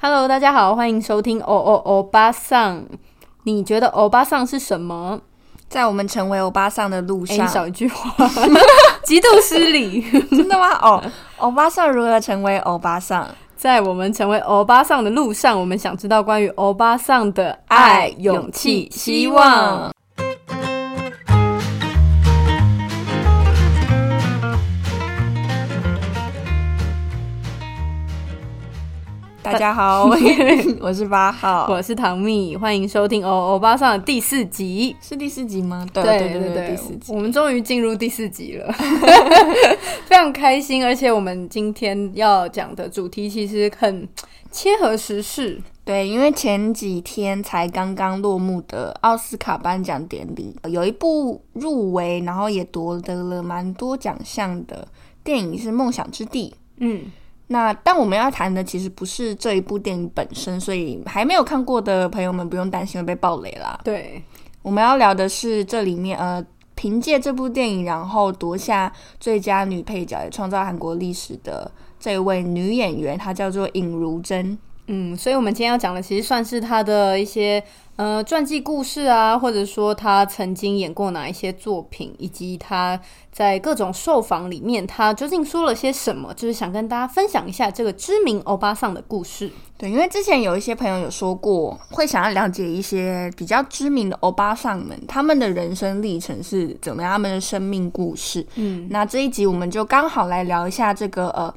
Hello，大家好，欢迎收听欧欧欧巴桑。你觉得欧巴桑是什么？在我们成为欧巴桑的路哎，上，你少一句话，极度失礼。真的吗？哦，欧巴桑如何成为欧巴桑？在我们成为欧巴桑的路上，我们想知道关于欧巴桑的爱、勇气、希望。。大家好，我是八号，我是唐蜜，欢迎收听欧欧巴上的第四集。是第四集吗？对对对对第四集。我们终于进入第四集了，非常开心。而且我们今天要讲的主题其实很切合时事。对，因为前几天才刚刚落幕的奥斯卡颁奖典礼，有一部入围，然后也夺得了蛮多奖项的电影是《梦想之地》。嗯，那但我们要谈的其实不是这一部电影本身，所以还没有看过的朋友们不用担心会被暴雷啦。对，我们要聊的是这里面呃，凭借这部电影然后夺下最佳女配角，也创造韩国历史的这位女演员，她叫做尹如珍。嗯，所以我们今天要讲的其实算是他的一些呃传记故事啊，或者说他曾经演过哪一些作品，以及他在各种受访里面，他究竟说了些什么，就是想跟大家分享一下这个知名欧巴桑的故事。对，因为之前有一些朋友有说过，会想要了解一些比较知名的欧巴桑们，他们的人生历程是怎么样，他们的生命故事。嗯，那这一集我们就刚好来聊一下这个呃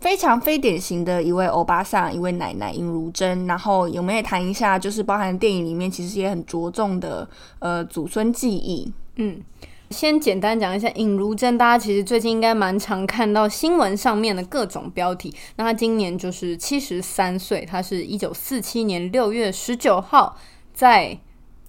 非常非典型的一位欧巴桑，一位奶奶尹如珍，然后有没有谈一下，就是包含电影里面其实也很着重的呃祖孙记忆。嗯，先简单讲一下尹如珍，大家其实最近应该蛮常看到新闻上面的各种标题。那她今年就是七十三岁，她是一九四七年六月十九号在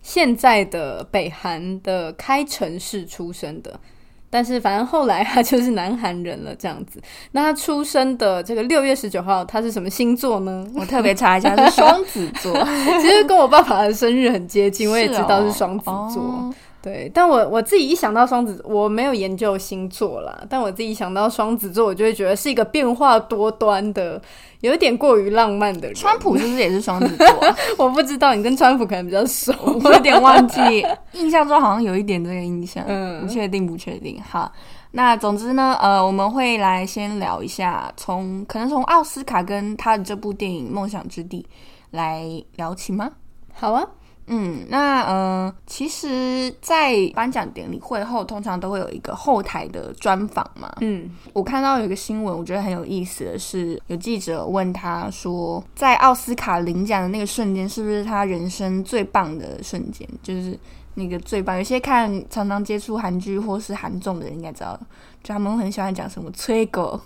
现在的北韩的开城市出生的。但是反正后来他就是南韩人了，这样子。那他出生的这个六月十九号，他是什么星座呢？我特别查一下，是双子座，其实跟我爸爸的生日很接近，我也知道是双子座。哦对，但我我自己一想到双子，我没有研究星座啦，但我自己想到双子座，我就会觉得是一个变化多端的，有一点过于浪漫的人。川普是不是也是双子座啊、我不知道，你跟川普可能比较熟。我有点忘记，印象中好像有一点这个印象，嗯不确定，不确定。好，那总之呢，呃，我们会来先聊一下，从可能从奥斯卡跟他的这部电影《梦想之地》来聊起吗？好啊，嗯，那呃，其实，在颁奖典礼会后，通常都会有一个后台的专访嘛。嗯我看到有一个新闻，我觉得很有意思的是，有记者问他说，在奥斯卡领奖的那个瞬间，是不是他人生最棒的瞬间？就是那个最棒。有些看常常接触韩剧或是韩综的人应该知道，就他们很喜欢讲什么“催 狗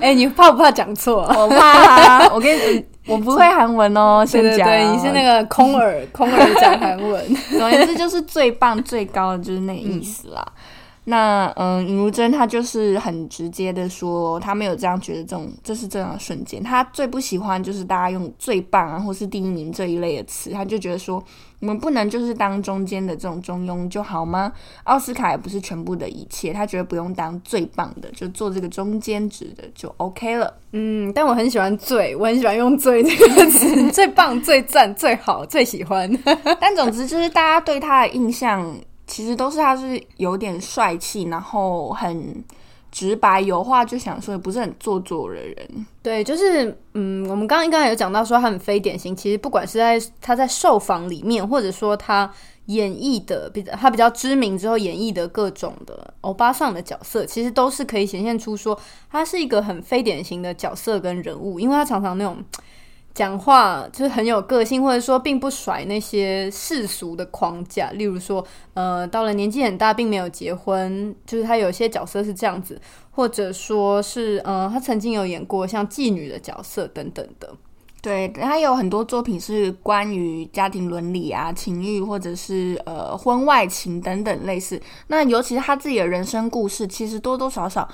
哎、你怕不怕讲错”，？我怕啊，我跟你，我不会韩文哦，先讲哦。对对对，你是那个空耳，空耳讲韩文。总而言之，就是最棒、最高的，就是那个意思啦。那嗯，尹如珍她就是很直接的说，她没有这样觉得这种这是这样的瞬间。她最不喜欢就是大家用最棒啊，或是第一名这一类的词。她就觉得说，我们不能就是当中间的这种中庸就好吗？奥斯卡也不是全部的一切，她觉得不用当最棒的，就做这个中间值的就 OK 了。嗯，但我很喜欢“最”，我很喜欢用“最”这个词，最棒、最赞、最好、最喜欢。但总之就是大家对他的印象，其实都是他是有点帅气，然后很直白，有话就想说，也不是很做作的人。对，就是嗯，我们刚刚刚有讲到说他很非典型，其实不管是在他在受访里面，或者说他演绎的比他比较知名之后演绎的各种的欧巴上的角色，其实都是可以显现出说他是一个很非典型的角色跟人物，因为他常常那种。讲话就是很有个性，或者说并不甩那些世俗的框架。例如说，呃，到了年纪很大，并没有结婚，就是他有些角色是这样子，或者说是，呃，他曾经有演过像妓女的角色等等的。对，他有很多作品是关于家庭伦理啊、情欲，或者是呃婚外情等等类似。那尤其是他自己的人生故事，其实多多少少。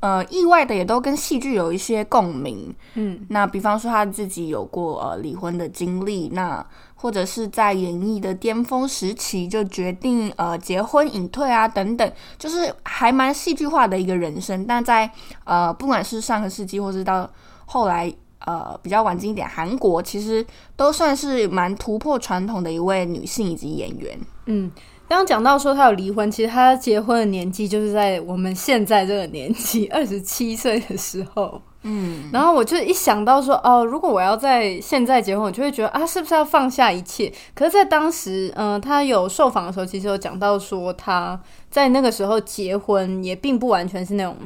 呃，意外的也都跟戏剧有一些共鸣。嗯，那比方说他自己有过呃离婚的经历，那或者是在演艺的巅峰时期就决定呃结婚隐退啊等等，就是还蛮戏剧化的一个人生。但在呃不管是上个世纪或是到后来呃比较晚近一点，韩国其实都算是蛮突破传统的一位女性以及演员。嗯，刚刚讲到说他有离婚，其实他结婚的年纪就是在我们现在这个年纪，二十七岁的时候。嗯，然后我就一想到说，哦，如果我要在现在结婚，我就会觉得啊，是不是要放下一切？可是，在当时，嗯，他有受访的时候，其实有讲到说，他在那个时候结婚也并不完全是那种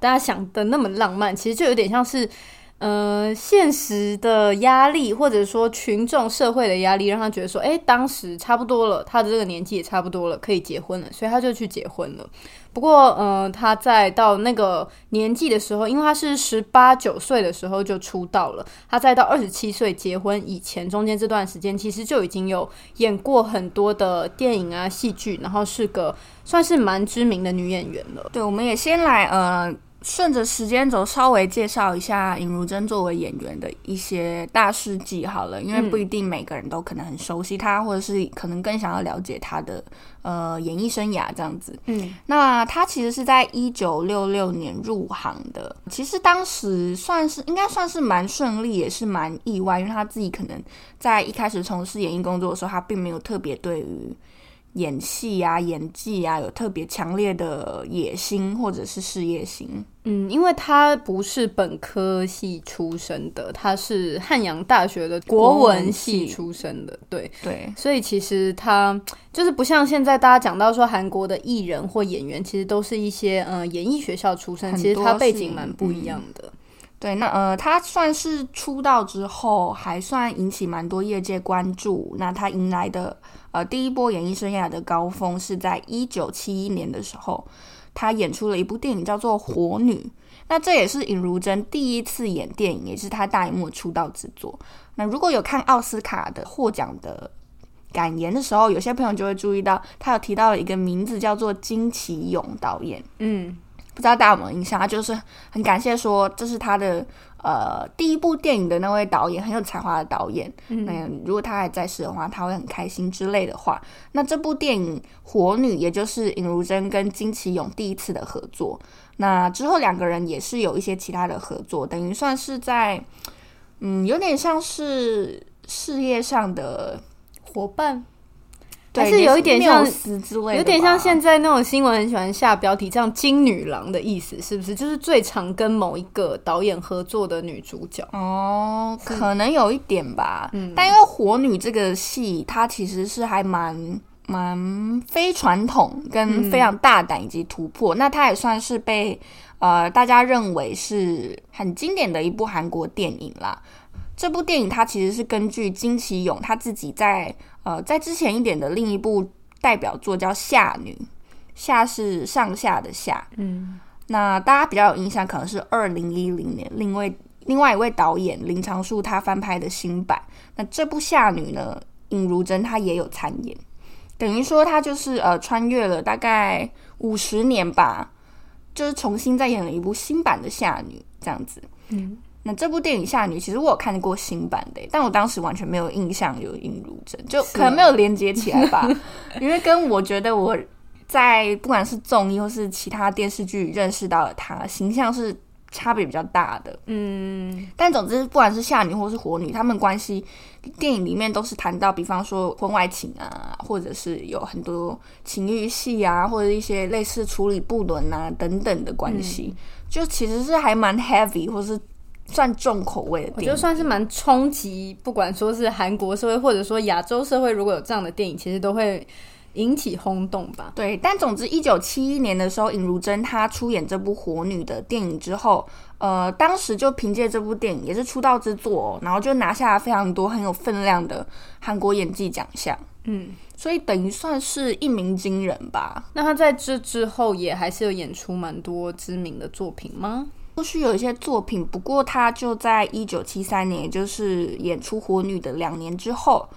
大家想的那么浪漫，其实就有点像是。呃，现实的压力，或者说群众社会的压力，让他觉得说，哎，当时差不多了，他的这个年纪也差不多了，可以结婚了，所以他就去结婚了。不过，呃，他在到那个年纪的时候，因为他是十八九岁的时候就出道了，他在到二十七岁结婚以前，中间这段时间其实就已经有演过很多的电影啊、戏剧，然后是个算是蛮知名的女演员了。对，我们也先来，呃。顺着时间轴，稍微介绍一下尹如珍作为演员的一些大事迹好了，因为不一定每个人都可能很熟悉他，或者是可能更想要了解他的呃演艺生涯这样子。嗯，那他其实是在一九六六年入行的，其实当时算是应该算是蛮顺利，也是蛮意外，因为他自己可能在一开始从事演艺工作的时候，他并没有特别对于。演戏啊，演技啊，有特别强烈的野心或者是事业心。嗯，因为他不是本科系出身的，他是汉阳大学的国文系出身的。对对，所以其实他就是不像现在大家讲到说韩国的艺人或演员，其实都是一些呃演艺学校出身，其实他背景蛮不一样的。对，那呃，他算是出道之后还算引起蛮多业界关注。那他迎来的呃第一波演艺生涯的高峰是在一九七一年的时候，他演出了一部电影叫做《火女》。那这也是尹如珍第一次演电影，也是她大荧幕出道之作。那如果有看奥斯卡的获奖的感言的时候，有些朋友就会注意到，他有提到了一个名字叫做金奇勇导演。嗯。不知道大家有没有印象？他就是很感谢说，这是他的呃第一部电影的那位导演，很有才华的导演。那如果他还在世的话，他会很开心之类的话。那这部电影《火女》也就是尹如珍跟金奇勇第一次的合作。那之后两个人也是有一些其他的合作，等于算是在嗯有点像是事业上的伙伴。还是有一点像，有点像现在那种新闻很喜欢下标题，这样“金女郎”的意思是不是？就是最常跟某一个导演合作的女主角哦，可能有一点吧。嗯，但因为《火女》这个戏，它其实是还蛮蛮非传统，跟非常大胆以及突破。那它也算是被呃大家认为是很经典的一部韩国电影啦。这部电影它其实是根据金奇勇他自己在。呃，在之前一点的另一部代表作叫《夏女》，夏是上下的夏。嗯，那大家比较有印象，可能是二零一零年另外另外一位导演林长树他翻拍的新版。那这部《夏女》呢，尹如珍她也有参演，等于说她就是呃穿越了大概五十年吧，就是重新再演了一部新版的《夏女》这样子。嗯。那这部电影《夏女》其实我有看过新版的，但我当时完全没有印象有尹如珍，就可能没有连接起来吧。因为跟我觉得我在不管是综艺或是其他电视剧认识到的她形象是差别比较大的。嗯，但总之不管是夏女或是火女，他们关系电影里面都是谈到，比方说婚外情啊，或者是有很多情欲戏啊，或者一些类似处理不伦啊等等的关系，就其实是还蛮 heavy 或是。算重口味的，我觉得算是蛮冲击。不管说是韩国社会，或者说亚洲社会，如果有这样的电影，其实都会引起轰动吧。对，但总之，一九七一年的时候，尹如珍她出演这部《火女》的电影之后，呃，当时就凭借这部电影也是出道之作，然后就拿下了非常多很有分量的韩国演技奖项。嗯，所以等于算是一鸣惊人吧。那他在这之后也还是有演出蛮多知名的作品吗？后续有一些作品，不过他就在一九七三年，也就是演出《火女》的两年之后，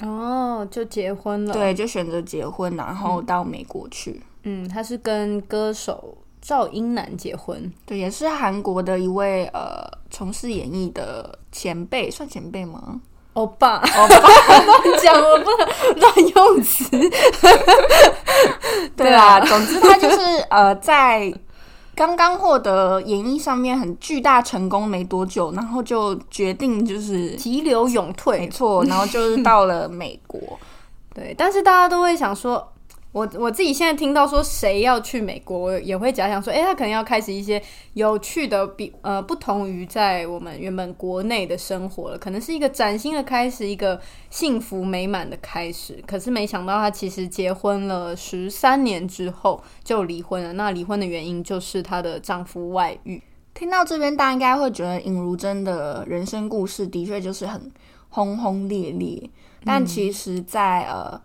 哦，就结婚了。对，就选择结婚，然后到美国去。嗯，他是跟歌手赵英男结婚，对，也是韩国的一位呃从事演艺的前辈，算前辈吗？欧巴，欧巴，乱 讲，我不能乱用词。对啊，总之他就是呃在。刚刚获得演艺上面很巨大成功没多久，然后就决定就是急流勇退，没错，然后就是到了美国。对，但是大家都会想说。我我自己现在听到说谁要去美国，我也会假想说，哎，他可能要开始一些有趣的，比呃不同于在我们原本国内的生活了，可能是一个崭新的开始，一个幸福美满的开始。可是没想到他其实结婚了十三年之后就离婚了，那离婚的原因就是她的丈夫外遇。听到这边，大家应该会觉得尹如珍的人生故事的确就是很轰轰烈烈，但其实，在呃。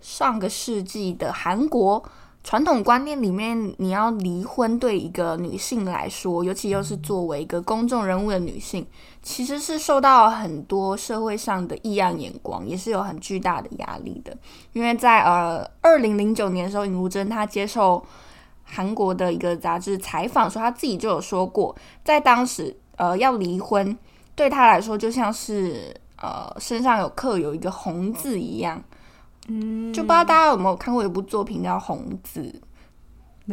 上个世纪的韩国传统观念里面，你要离婚对一个女性来说，尤其又是作为一个公众人物的女性，其实是受到很多社会上的异样眼光，也是有很巨大的压力的。因为在呃二零零九年的时候，尹如珍她接受韩国的一个杂志采访说，她自己就有说过，在当时呃要离婚对她来说就像是呃身上有刻有一个红字一样。嗯，就不知道大家有没有看过一部作品叫《红字》，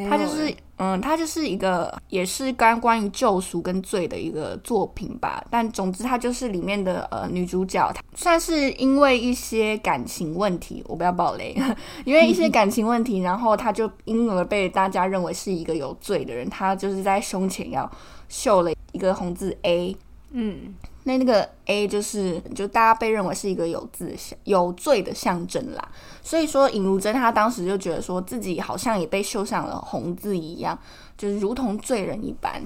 它就是嗯，它就是一个也是关关于救赎跟罪的一个作品吧。但总之，它就是里面的呃女主角，她算是因为一些感情问题，我不要暴雷，因为一些感情问题，然后她就因而被大家认为是一个有罪的人。她就是在胸前要绣了一个红字 A，嗯。那那个 A 就是就大家被认为是一个有字有罪的象征啦，所以说尹如珍她当时就觉得说自己好像也被绣上了红字一样，就是如同罪人一般。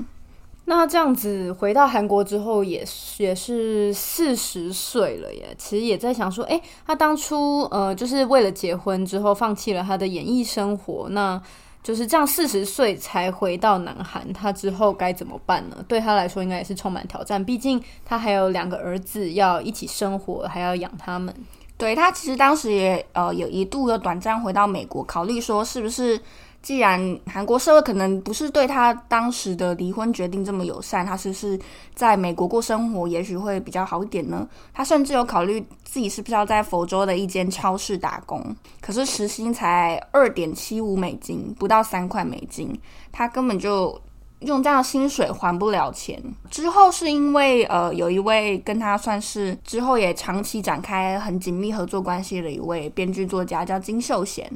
那这样子回到韩国之后，也也是四十岁了耶。其实也在想说，哎，他当初呃就是为了结婚之后放弃了他的演艺生活，那。就是这样，四十岁才回到南韩，他之后该怎么办呢？对他来说，应该也是充满挑战。毕竟他还有两个儿子要一起生活，还要养他们。对他，其实当时也呃有一度有短暂回到美国，考虑说是不是。既然韩国社会可能不是对他当时的离婚决定这么友善，他是不是在美国过生活也许会比较好一点呢？他甚至有考虑自己是不是要在佛州的一间超市打工，可是时薪才二点七五美金，不到三块美金，他根本就用这样的薪水还不了钱。之后是因为呃有一位跟他算是之后也长期展开很紧密合作关系的一位编剧作家叫金秀贤。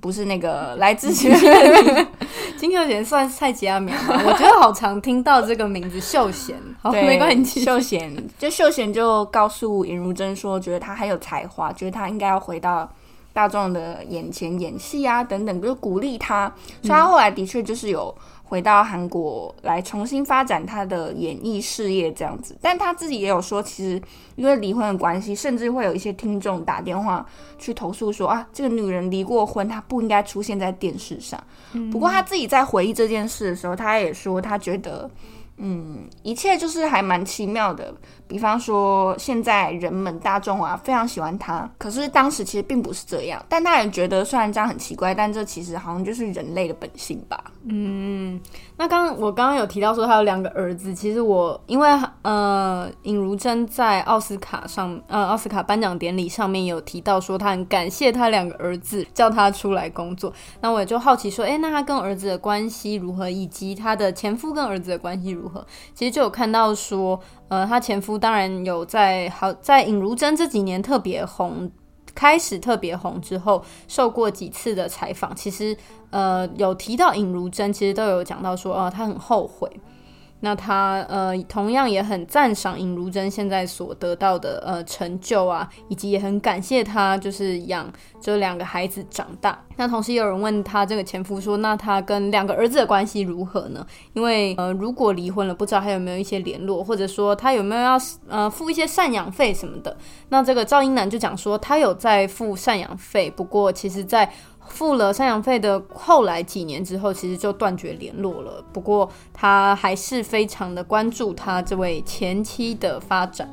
不是那个 来自金 金秀贤算蔡吉阿苗吗？我觉得好常听到这个名字秀贤，好没关系。秀贤就秀贤就告诉尹如珍说，觉得他很有才华，觉得他应该要回到大众的眼前演戏啊等等，就鼓励他。所以他后来的确就是有。回到韩国来重新发展他的演艺事业这样子，但他自己也有说，其实因为离婚的关系，甚至会有一些听众打电话去投诉说啊，这个女人离过婚，她不应该出现在电视上。不过他自己在回忆这件事的时候，他也说他觉得。嗯，一切就是还蛮奇妙的。比方说，现在人们大众啊非常喜欢他，可是当时其实并不是这样。但他也觉得，虽然这样很奇怪，但这其实好像就是人类的本性吧。嗯，那刚我刚刚有提到说他有两个儿子，其实我因为呃尹如珍在奥斯卡上呃奥斯卡颁奖典礼上面有提到说他很感谢他两个儿子叫他出来工作。那我也就好奇说，哎，那他跟儿子的关系如何，以及他的前夫跟儿子的关系？如何？其实就有看到说，呃，她前夫当然有在好在尹如珍这几年特别红，开始特别红之后，受过几次的采访，其实呃有提到尹如珍，其实都有讲到说，哦，她很后悔。那他呃，同样也很赞赏尹如珍现在所得到的呃成就啊，以及也很感谢他就是养这两个孩子长大。那同时也有人问他这个前夫说，那他跟两个儿子的关系如何呢？因为呃，如果离婚了，不知道还有没有一些联络，或者说他有没有要呃付一些赡养费什么的。那这个赵英男就讲说，他有在付赡养费，不过其实在。付了赡养费的，后来几年之后，其实就断绝联络了。不过他还是非常的关注他这位前妻的发展。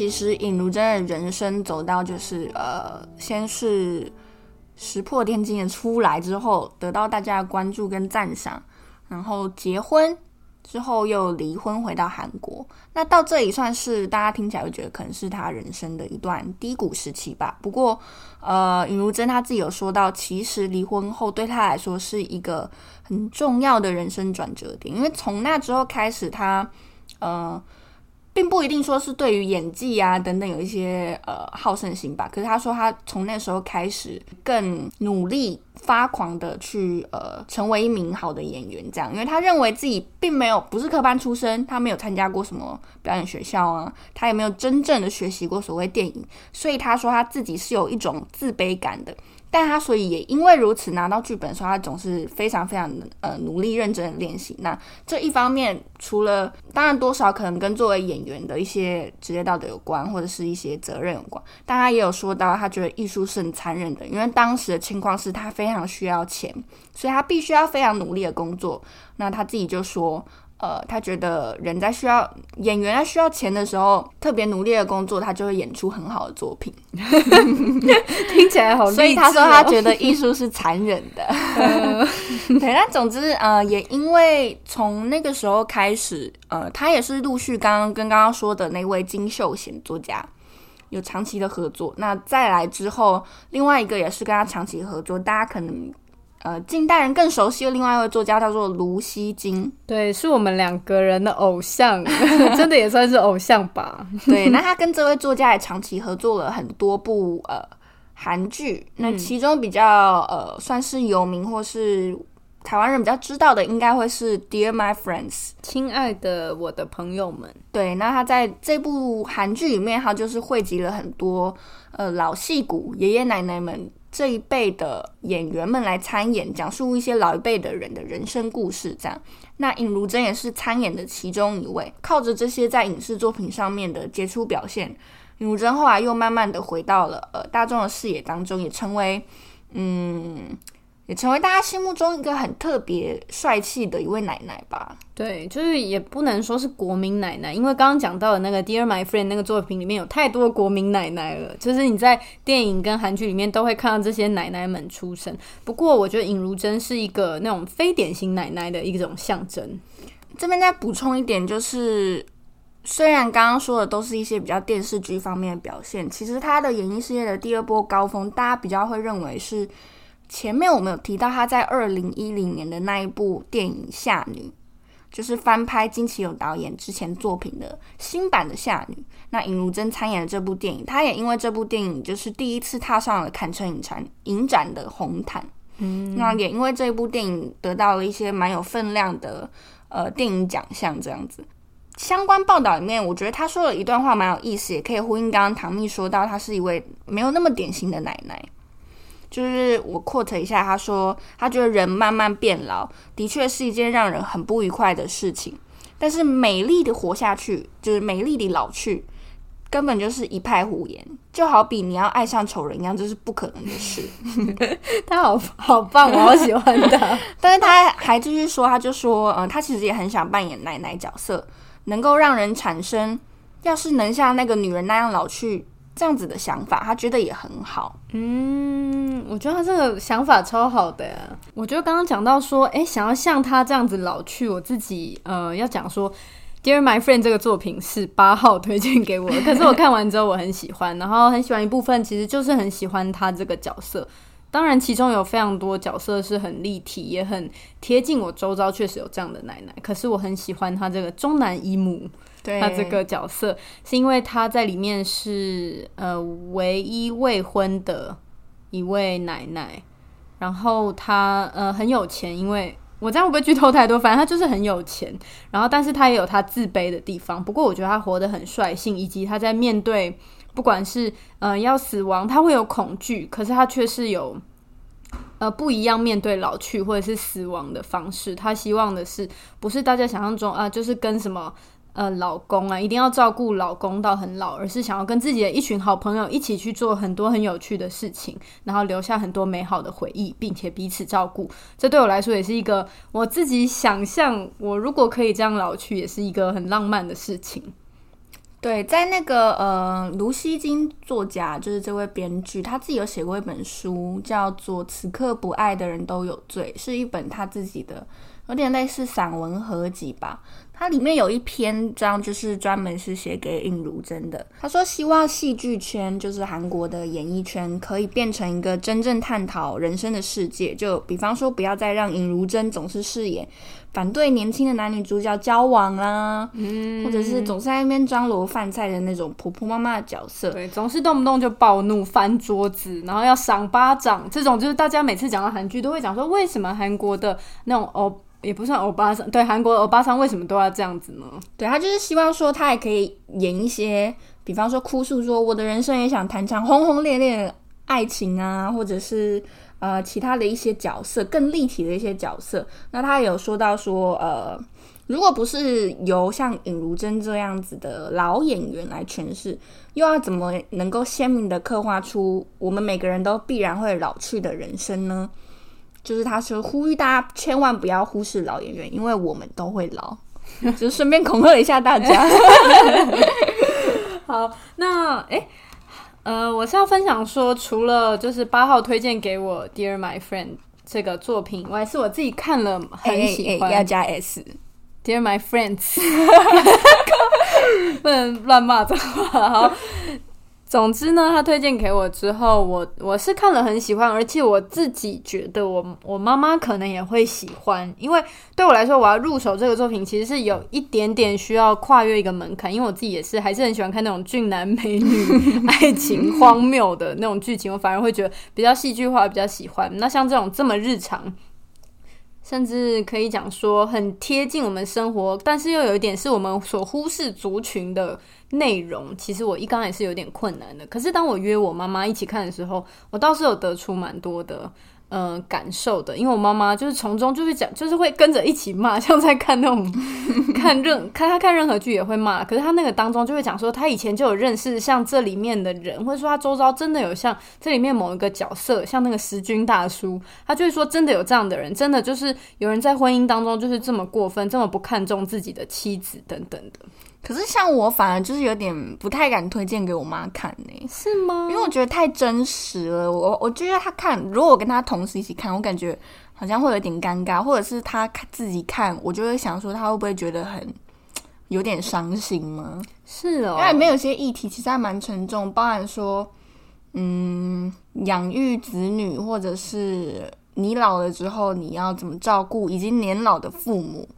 其实尹如珍的人生走到就是呃，先是石破天惊的出来之后，得到大家的关注跟赞赏，然后结婚。之后又离婚，回到韩国。那到这里算是大家听起来会觉得可能是他人生的一段低谷时期吧。不过，呃，尹如珍他自己有说到，其实离婚后对他来说是一个很重要的人生转折点，因为从那之后开始，他呃。并不一定说是对于演技啊等等有一些呃好胜心吧，可是他说他从那时候开始更努力发狂的去呃成为一名好的演员，这样，因为他认为自己并没有不是科班出身，他没有参加过什么表演学校啊，他也没有真正的学习过所谓电影，所以他说他自己是有一种自卑感的。但他所以也因为如此拿到剧本的时候，他总是非常非常呃努力认真的练习。那这一方面，除了当然多少可能跟作为演员的一些职业道德有关，或者是一些责任有关，但他也有说到，他觉得艺术是很残忍的，因为当时的情况是他非常需要钱，所以他必须要非常努力的工作。那他自己就说。呃，他觉得人在需要演员在需要钱的时候，特别努力的工作，他就会演出很好的作品。听起来好，所以他说他觉得艺术是残忍的。对，那总之呃，也因为从那个时候开始，呃，他也是陆续刚刚跟刚刚说的那位金秀贤作家有长期的合作。那再来之后，另外一个也是跟他长期合作，大家可能。呃，近代人更熟悉的另外一位作家叫做卢锡金，对，是我们两个人的偶像，真的也算是偶像吧。对，那他跟这位作家也长期合作了很多部呃韩剧，那其中比较呃算是有名或是台湾人比较知道的，应该会是《Dear My Friends》，亲爱的我的朋友们。对，那他在这部韩剧里面，他就是汇集了很多呃老戏骨爷爷奶奶们。这一辈的演员们来参演，讲述一些老一辈的人的人生故事。这样，那尹如珍也是参演的其中一位。靠着这些在影视作品上面的杰出表现，尹如珍后来又慢慢的回到了呃大众的视野当中，也成为嗯。也成为大家心目中一个很特别帅气的一位奶奶吧。对，就是也不能说是国民奶奶，因为刚刚讲到的那个《Dear My Friend》那个作品里面有太多国民奶奶了。就是你在电影跟韩剧里面都会看到这些奶奶们出生。不过，我觉得尹如珍是一个那种非典型奶奶的一种象征。这边再补充一点，就是虽然刚刚说的都是一些比较电视剧方面的表现，其实她的演艺事业的第二波高峰，大家比较会认为是。前面我们有提到他在二零一零年的那一部电影《夏女》，就是翻拍金奇勇导演之前作品的新版的《夏女》。那尹如珍参演了这部电影，她也因为这部电影就是第一次踏上了坎城影展影展的红毯。嗯，那也因为这部电影得到了一些蛮有分量的呃电影奖项。这样子，相关报道里面，我觉得他说了一段话蛮有意思，也可以呼应刚刚唐蜜说到，她是一位没有那么典型的奶奶。就是我 quote 一下，他说他觉得人慢慢变老，的确是一件让人很不愉快的事情。但是美丽的活下去，就是美丽的老去，根本就是一派胡言。就好比你要爱上丑人一样，这是不可能的事。他好好棒，我好喜欢他。但是他还继续说，他就说，嗯，他其实也很想扮演奶奶角色，能够让人产生，要是能像那个女人那样老去。这样子的想法，他觉得也很好。嗯，我觉得他这个想法超好的。我觉得刚刚讲到说，哎，想要像他这样子老去，我自己呃要讲说，《Dear My Friend》这个作品是八号 推荐给我，可是我看完之后我很喜欢，然后很喜欢一部分，其实就是很喜欢他这个角色。当然，其中有非常多角色是很立体，也很贴近我周遭，确实有这样的奶奶。可是我很喜欢他这个中南姨母。他这个角色是因为他在里面是呃唯一未婚的一位奶奶，然后他呃很有钱，因为我这样会不会剧透太多？反正他就是很有钱，然后但是他也有他自卑的地方。不过我觉得他活得很率性，以及他在面对不管是呃要死亡，他会有恐惧，可是他却是有呃不一样面对老去或者是死亡的方式。他希望的是不是大家想象中啊，就是跟什么。呃，老公啊，一定要照顾老公到很老，而是想要跟自己的一群好朋友一起去做很多很有趣的事情，然后留下很多美好的回忆，并且彼此照顾。这对我来说也是一个我自己想象，我如果可以这样老去，也是一个很浪漫的事情。对，在那个呃，卢西金作家，就是这位编剧，他自己有写过一本书，叫做《此刻不爱的人都有罪》，是一本他自己的，有点类似散文合集吧。它里面有一篇章，就是专门是写给尹如珍的。他说，希望戏剧圈，就是韩国的演艺圈，可以变成一个真正探讨人生的世界。就比方说，不要再让尹如珍总是饰演反对年轻的男女主角交往啦，嗯，或者是总是在那边张罗饭菜的那种婆婆妈妈的角色。对，总是动不动就暴怒、翻桌子，然后要赏巴掌，这种就是大家每次讲到韩剧都会讲说，为什么韩国的那种哦。也不算欧巴桑，对韩国欧巴桑为什么都要这样子呢？对他就是希望说，他也可以演一些，比方说哭诉说我的人生也想谈场轰轰烈烈的爱情啊，或者是呃其他的一些角色，更立体的一些角色。那他有说到说，呃，如果不是由像尹如珍这样子的老演员来诠释，又要怎么能够鲜明的刻画出我们每个人都必然会老去的人生呢？就是他说呼吁大家千万不要忽视老演员，因为我们都会老。就顺便恐吓一下大家。好，那哎，呃，我是要分享说，除了就是八号推荐给我《Dear My Friend》这个作品，以外是我自己看了很喜欢，要加 S，《Dear My Friends》，不能乱骂脏话。好。总之呢，他推荐给我之后，我我是看了很喜欢，而且我自己觉得我我妈妈可能也会喜欢，因为对我来说，我要入手这个作品其实是有一点点需要跨越一个门槛，因为我自己也是还是很喜欢看那种俊男美女爱情荒谬的那种剧情，我反而会觉得比较戏剧化，比较喜欢。那像这种这么日常。甚至可以讲说很贴近我们生活，但是又有一点是我们所忽视族群的内容。其实我一刚也是有点困难的，可是当我约我妈妈一起看的时候，我倒是有得出蛮多的。呃，感受的，因为我妈妈就是从中就是讲，就是会跟着一起骂，像在看那种 看任看他看任何剧也会骂。可是他那个当中就会讲说，他以前就有认识像这里面的人，或者说他周遭真的有像这里面某一个角色，像那个时军大叔，他就会说真的有这样的人，真的就是有人在婚姻当中就是这么过分，这么不看重自己的妻子等等的。可是像我反而就是有点不太敢推荐给我妈看呢，是吗？因为我觉得太真实了。我我觉得她看，如果我跟她同时一起看，我感觉好像会有点尴尬，或者是她自己看，我就会想说，她会不会觉得很有点伤心吗？是哦，因为里面有些议题其实还蛮沉重，包含说，嗯，养育子女，或者是你老了之后你要怎么照顾已经年老的父母。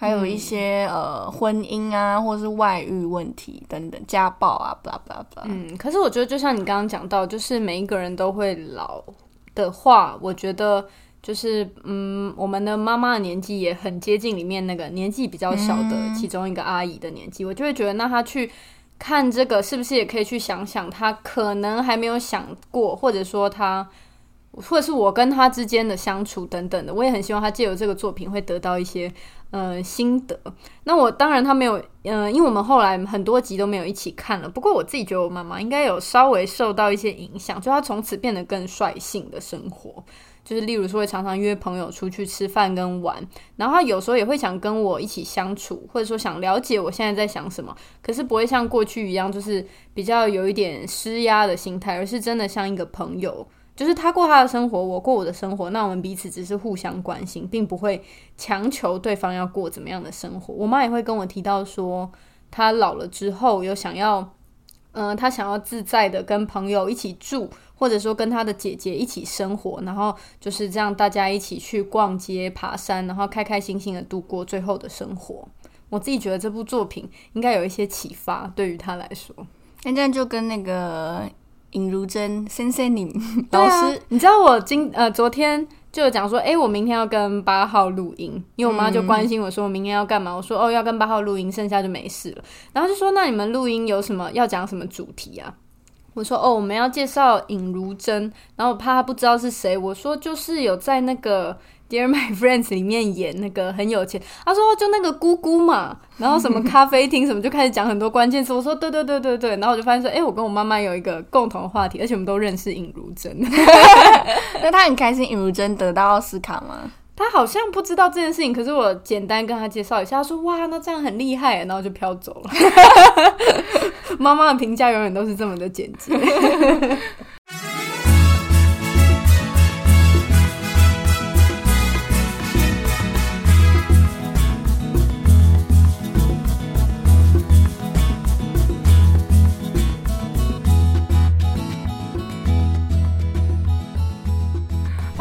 还有一些呃婚姻啊，或者是外遇问题等等，家暴啊，blah blah blah。嗯，可是我觉得就像你刚刚讲到，就是每一个人都会老的话，我觉得就是嗯，我们的妈妈的年纪也很接近里面那个年纪比较小的其中一个阿姨的年纪，我就会觉得那她去看这个，是不是也可以去想想，她可能还没有想过，或者说她。或者是我跟他之间的相处等等的，我也很希望他借由这个作品会得到一些呃心得。那我当然他没有，嗯，因为我们后来很多集都没有一起看了。不过我自己觉得我妈妈应该有稍微受到一些影响，就她从此变得更率性的生活，就是例如说会常常约朋友出去吃饭跟玩，然后她有时候也会想跟我一起相处，或者说想了解我现在在想什么，可是不会像过去一样，就是比较有一点施压的心态，而是真的像一个朋友。就是他过他的生活，我过我的生活，那我们彼此只是互相关心，并不会强求对方要过怎么样的生活。我妈也会跟我提到说，她老了之后有想要，嗯，她想要自在的跟朋友一起住，或者说跟她的姐姐一起生活，然后就是这样大家一起去逛街、爬山，然后开开心心的度过最后的生活。我自己觉得这部作品应该有一些启发，对于她来说，那这样就跟那个。尹如珍先生，你老师，你知道我今呃昨天就讲说，哎，我明天要跟八号录音，因为我妈就关心我说我明天要干嘛，我说哦要跟八号录音，剩下就没事了。然后就说那你们录音有什么要讲什么主题啊？我说哦我们要介绍尹如珍，然后我怕他不知道是谁，我说就是有在那个。Dear My Friends 里面演那个很有钱，他说就那个姑姑嘛，然后什么咖啡厅什么就开始讲很多关键词。我说对对对对对，然后我就发现说，哎，我跟我妈妈有一个共同话题，而且我们都认识尹如珍。那他很开心尹如珍得到奥斯卡吗？他好像不知道这件事情，可是我简单跟他介绍一下，他说哇，那这样很厉害，然后就飘走了。妈妈的评价永远都是这么的简洁。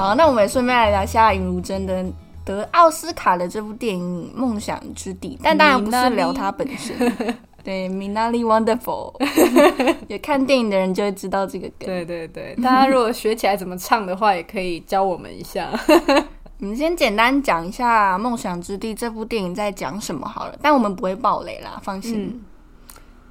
好，那我们顺便来聊一下尹如珍的得奥斯卡的这部电影《梦想之地》，但当然不是聊它本身。对，Minali Wonderful，有看电影的人就会知道这个梗。对对对，大家如果学起来怎么唱的话，也可以教我们一下。我们先简单讲一下《梦想之地》这部电影在讲什么好了，但我们不会爆雷啦，放心。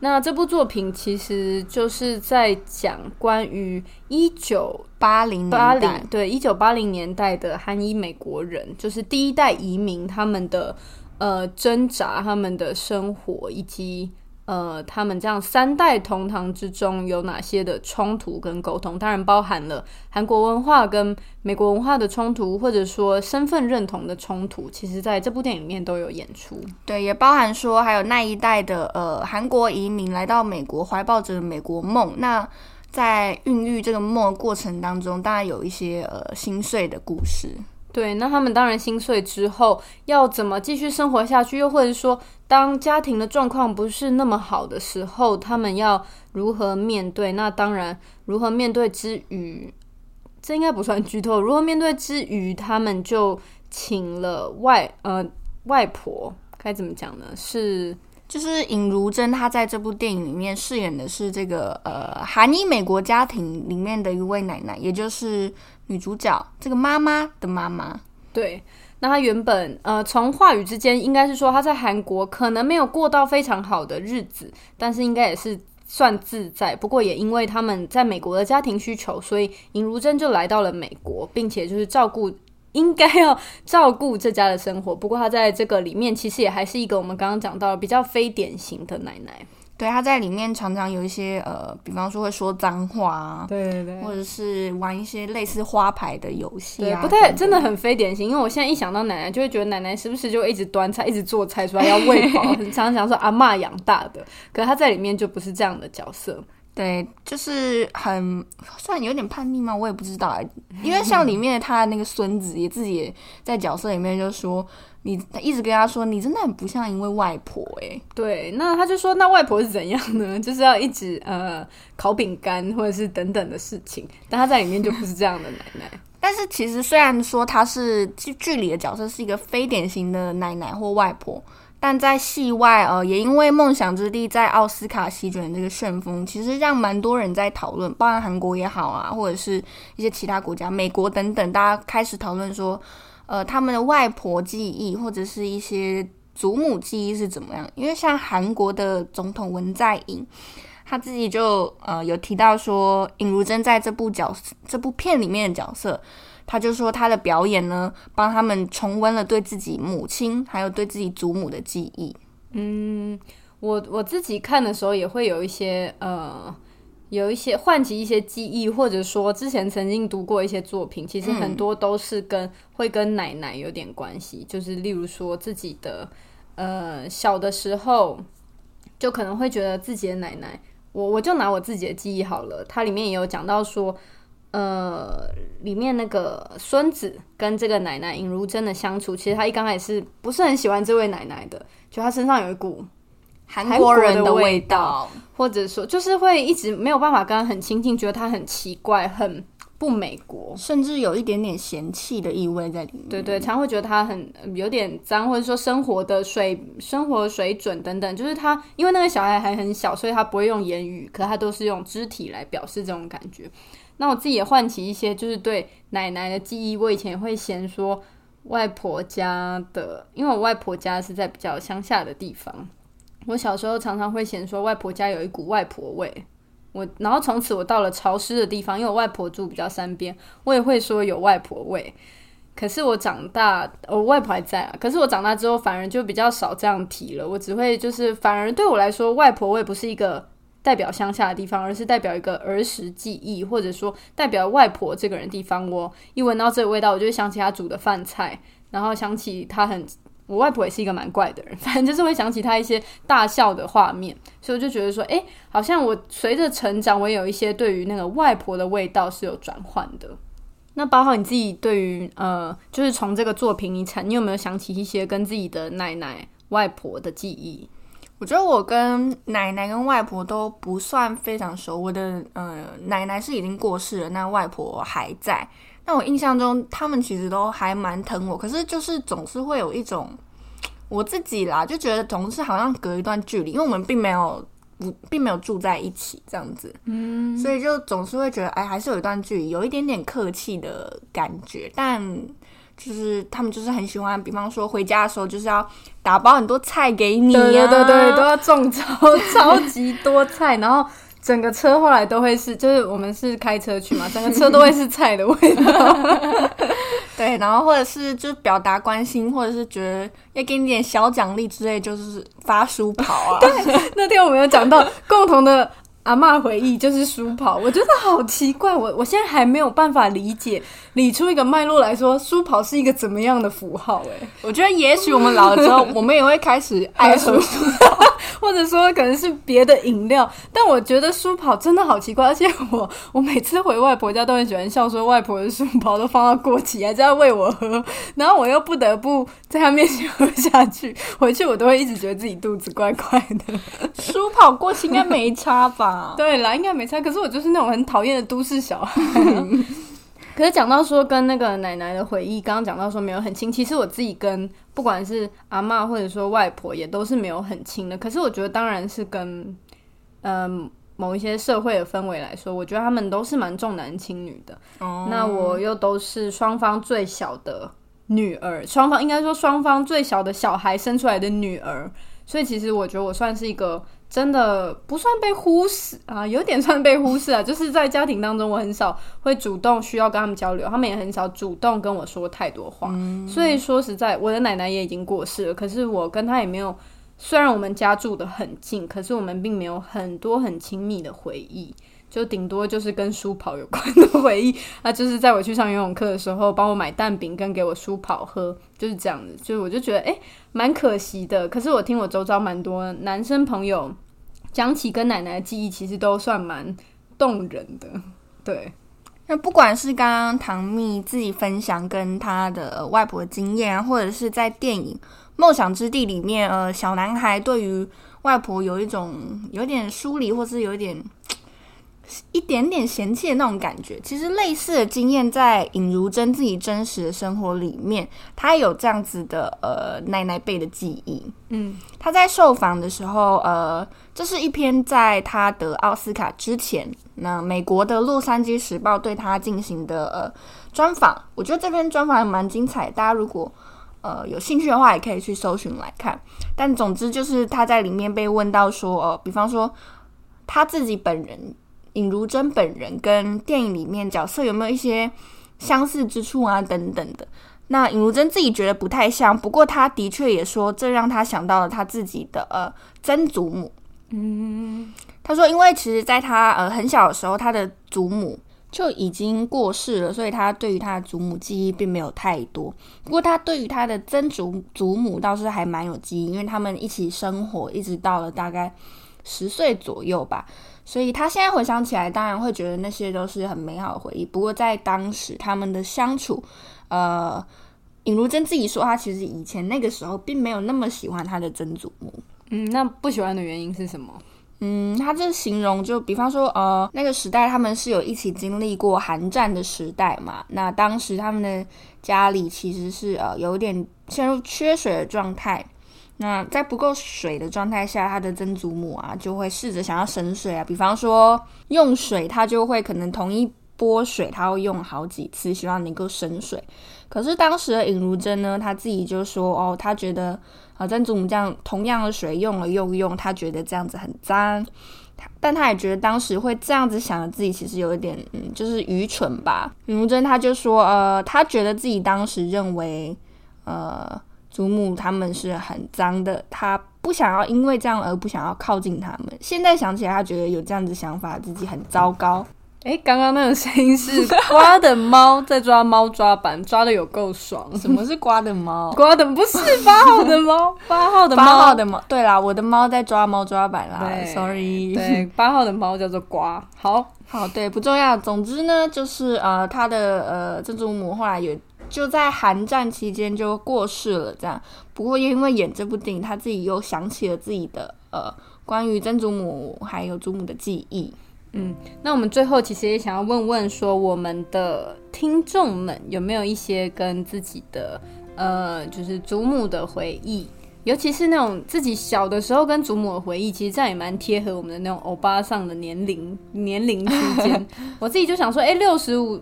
那这部作品其实就是在讲关于一九八零八零对一九八零年代的韩裔美国人，就是第一代移民他们的呃挣扎，他们的生活以及。呃，他们这样三代同堂之中有哪些的冲突跟沟通？当然包含了韩国文化跟美国文化的冲突，或者说身份认同的冲突，其实在这部电影里面都有演出。对，也包含说还有那一代的呃韩国移民来到美国，怀抱着美国梦。那在孕育这个梦过程当中，当然有一些呃心碎的故事。对，那他们当然心碎之后要怎么继续生活下去？又或者说，当家庭的状况不是那么好的时候，他们要如何面对？那当然，如何面对之余，这应该不算剧透。如何面对之余，他们就请了外呃外婆，该怎么讲呢？是就是尹如珍，她在这部电影里面饰演的是这个呃韩裔美国家庭里面的一位奶奶，也就是。女主角这个妈妈的妈妈，对，那她原本呃，从话语之间应该是说她在韩国可能没有过到非常好的日子，但是应该也是算自在。不过也因为他们在美国的家庭需求，所以尹如珍就来到了美国，并且就是照顾应该要照顾这家的生活。不过她在这个里面其实也还是一个我们刚刚讲到比较非典型的奶奶。对，他在里面常常有一些呃，比方说会说脏话啊，对对对，或者是玩一些类似花牌的游戏啊，不太真的很非典型。因为我现在一想到奶奶，就会觉得奶奶是不是就一直端菜、一直做菜出来要喂饱，很常常说阿妈养大的。可是他在里面就不是这样的角色。对，就是很算有点叛逆吗？我也不知道哎。因为像里面他的那个孙子也自己在角色里面就说，你一直跟他说，你真的很不像一位外婆哎。对，那他就说，那外婆是怎样呢？就是要一直呃烤饼干或者是等等的事情。但他在里面就不是这样的奶奶。但是其实虽然说他是剧剧里的角色是一个非典型的奶奶或外婆。但在戏外，呃，也因为《梦想之地》在奥斯卡席卷这个旋风，其实让蛮多人在讨论，包含韩国也好啊，或者是一些其他国家、美国等等，大家开始讨论说，呃，他们的外婆记忆或者是一些祖母记忆是怎么样？因为像韩国的总统文在寅，他自己就呃有提到说，尹如珍在这部角这部片里面的角色。他就说，他的表演呢，帮他们重温了对自己母亲还有对自己祖母的记忆。嗯，我我自己看的时候也会有一些呃，有一些唤起一些记忆，或者说之前曾经读过一些作品，其实很多都是跟会跟奶奶有点关系。就是例如说自己的呃小的时候，就可能会觉得自己的奶奶，我我就拿我自己的记忆好了，它里面也有讲到说。呃，里面那个孙子跟这个奶奶尹如珍的相处，其实他一刚开始不是很喜欢这位奶奶的，就他身上有一股韩国人的味道，或者说就是会一直没有办法跟他很亲近，觉得他很奇怪，很不美国，甚至有一点点嫌弃的意味在里面。对对，常会觉得他很有点脏，或者说生活的水、生活水准等等，就是他因为那个小孩还很小，所以他不会用言语，可他都是用肢体来表示这种感觉。那我自己也唤起一些，就是对奶奶的记忆。我以前也会嫌说外婆家的，因为我外婆家是在比较乡下的地方。我小时候常常会嫌说外婆家有一股外婆味。我然后从此我到了潮湿的地方，因为我外婆住比较山边，我也会说有外婆味。可是我长大，我外婆还在啊。可是我长大之后，反而就比较少这样提了。我只会就是反而对我来说，外婆味不是一个。代表乡下的地方，而是代表一个儿时记忆，或者说代表外婆这个人地方。我一闻到这个味道，我就想起她煮的饭菜，然后想起她很，我外婆也是一个蛮怪的人，反正就是会想起她一些大笑的画面，所以我就觉得说，哎，好像我随着成长，我也有一些对于那个外婆的味道是有转换的。那包括你自己对于呃，就是从这个作品，你产，你有没有想起一些跟自己的奶奶、外婆的记忆？我觉得我跟奶奶跟外婆都不算非常熟。我的呃奶奶是已经过世了，那外婆还在。那我印象中，他们其实都还蛮疼我，可是就是总是会有一种我自己啦，就觉得总是好像隔一段距离，因为我们并没有。不，并没有住在一起这样子，嗯，所以就总是会觉得，哎，还是有一段距离，有一点点客气的感觉。但就是他们就是很喜欢，比方说回家的时候就是要打包很多菜给你，对对对，都要种超 超级多菜，然后整个车后来都会是，就是我们是开车去嘛，整个车都会是菜的味道。对，然后或者是就表达关心，或者是觉得要给你点小奖励之类，就是发书跑啊。对，那天我们有讲到共同的。阿妈回忆就是书跑，我觉得好奇怪，我我现在还没有办法理解理出一个脉络来说，书跑是一个怎么样的符号？哎，我觉得也许我们老了之后，我们也会开始爱书跑，或者说可能是别的饮料。但我觉得书跑真的好奇怪，而且我我每次回外婆家都很喜欢笑，说外婆的书跑都放到过期，还是要喂我喝，然后我又不得不在她面前喝下去，回去我都会一直觉得自己肚子怪怪的。书跑过期应该没差吧？对啦，应该没差。可是我就是那种很讨厌的都市小孩。可是讲到说跟那个奶奶的回忆，刚刚讲到说没有很亲。其实我自己跟不管是阿妈或者说外婆，也都是没有很亲的。可是我觉得，当然是跟嗯某一些社会的氛围来说，我觉得他们都是蛮重男轻女的。哦，那我又都是双方最小的女儿，双方应该说双方最小的小孩生出来的女儿。所以其实我觉得我算是一个。真的不算被忽视啊，有点算被忽视啊。就是在家庭当中，我很少会主动需要跟他们交流，他们也很少主动跟我说太多话。所以说实在，我的奶奶也已经过世了，可是我跟她也没有，虽然我们家住的很近，可是我们并没有很多很亲密的回忆，就顶多就是跟书跑有关的回忆。那就是在我去上游泳课的时候，帮我买蛋饼跟给我书跑喝，就是这样子。就是我就觉得哎。蛮可惜的，可是我听我周遭蛮多男生朋友讲起跟奶奶的记忆，其实都算蛮动人的。对，那不管是刚刚唐蜜自己分享跟他的外婆的经验，或者是在电影《梦想之地》里面，呃，小男孩对于外婆有一种有点疏离，或是有点。一点点嫌弃的那种感觉，其实类似的经验在尹如珍自己真实的生活里面，她有这样子的呃奶奶辈的记忆。嗯，她在受访的时候，呃，这是一篇在她得奥斯卡之前，那美国的《洛杉矶时报》对她进行的呃专访。我觉得这篇专访还蛮精彩，大家如果呃有兴趣的话，也可以去搜寻来看。但总之就是她在里面被问到说，呃，比方说她自己本人。尹如珍本人跟电影里面角色有没有一些相似之处啊？等等的。那尹如珍自己觉得不太像，不过他的确也说，这让他想到了他自己的呃曾祖母。嗯，他说，因为其实在他呃很小的时候，他的祖母就已经过世了，所以他对于他的祖母记忆并没有太多。不过他对于他的曾祖祖母倒是还蛮有记忆，因为他们一起生活，一直到了大概十岁左右吧。所以他现在回想起来，当然会觉得那些都是很美好的回忆。不过在当时他们的相处，呃，尹如珍自己说，她其实以前那个时候并没有那么喜欢她的曾祖母。嗯，那不喜欢的原因是什么？嗯，他这形容就比方说，呃，那个时代他们是有一起经历过寒战的时代嘛。那当时他们的家里其实是呃有点陷入缺水的状态。那在不够水的状态下，他的曾祖母啊就会试着想要省水啊，比方说用水，他就会可能同一波水，他会用好几次，希望能够省水。可是当时的尹如珍呢，他自己就说哦，他觉得啊曾祖母这样同样的水用了又用，他觉得这样子很脏。但他也觉得当时会这样子想的自己其实有一点嗯，就是愚蠢吧。尹如珍他就说呃，他觉得自己当时认为呃。祖母他们是很脏的，他不想要因为这样而不想要靠近他们。现在想起来，他觉得有这样子想法，自己很糟糕。哎，刚刚那个声音是 瓜的猫在抓猫抓板，抓的有够爽。什么是 瓜的猫？瓜的不是八号的猫，八号的猫，八号的猫。对啦，我的猫在抓猫抓板啦。Sorry，对，八号的猫叫做瓜。好，好，对，不重要。总之呢，就是呃，他的呃，曾祖母后来也就在寒战期间就过世了。这样，不过因为演这部电影，他自己又想起了自己的呃，关于曾祖母还有祖母的记忆。嗯，那我们最后其实也想要问问说，我们的听众们有没有一些跟自己的呃，就是祖母的回忆，尤其是那种自己小的时候跟祖母的回忆，其实这样也蛮贴合我们的那种欧巴上的年龄年龄区间。我自己就想说，哎，六十五。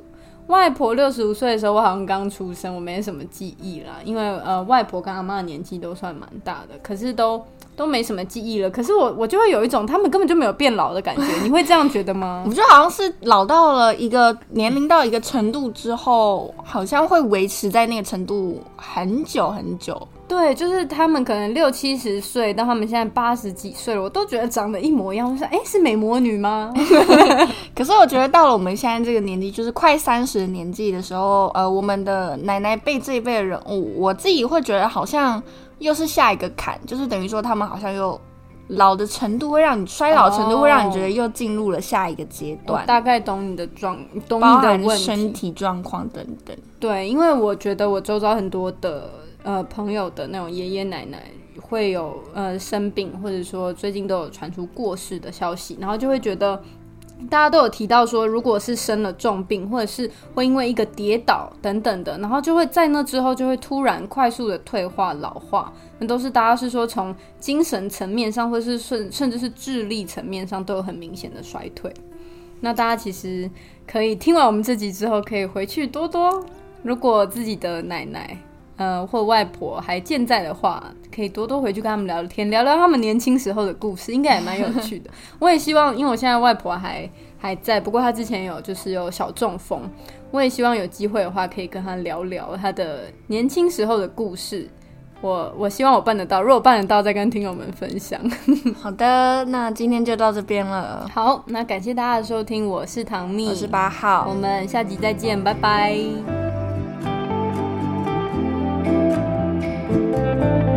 外婆六十五岁的时候，我好像刚出生，我没什么记忆啦。因为呃，外婆跟阿妈的年纪都算蛮大的，可是都都没什么记忆了。可是我我就会有一种他们根本就没有变老的感觉。你会这样觉得吗？我觉得好像是老到了一个年龄到一个程度之后，好像会维持在那个程度很久很久。对，就是他们可能六七十岁，到他们现在八十几岁了，我都觉得长得一模一样。我说，哎，是美魔女吗？可是我觉得到了我们现在这个年纪，就是快三十年纪的时候，呃，我们的奶奶辈这一辈的人物，我自己会觉得好像又是下一个坎，就是等于说他们好像又老的程度会让你衰老程度会让你觉得又进入了下一个阶段。大概懂你的状，懂你的身体状况等等。对，因为我觉得我周遭很多的。呃，朋友的那种爷爷奶奶会有呃生病，或者说最近都有传出过世的消息，然后就会觉得大家都有提到说，如果是生了重病，或者是会因为一个跌倒等等的，然后就会在那之后就会突然快速的退化老化，那都是大家是说从精神层面上，或是甚甚至是智力层面上都有很明显的衰退。那大家其实可以听完我们这集之后，可以回去多多，如果自己的奶奶。呃，或外婆还健在的话，可以多多回去跟他们聊聊天，聊聊他们年轻时候的故事，应该也蛮有趣的。我也希望，因为我现在外婆还还在，不过她之前有就是有小中风，我也希望有机会的话，可以跟她聊聊她的年轻时候的故事。我我希望我办得到，如果办得到，再跟听友们分享。好的，那今天就到这边了。好，那感谢大家的收听，我是唐蜜，我是八号，我们下集再见，拜拜。Música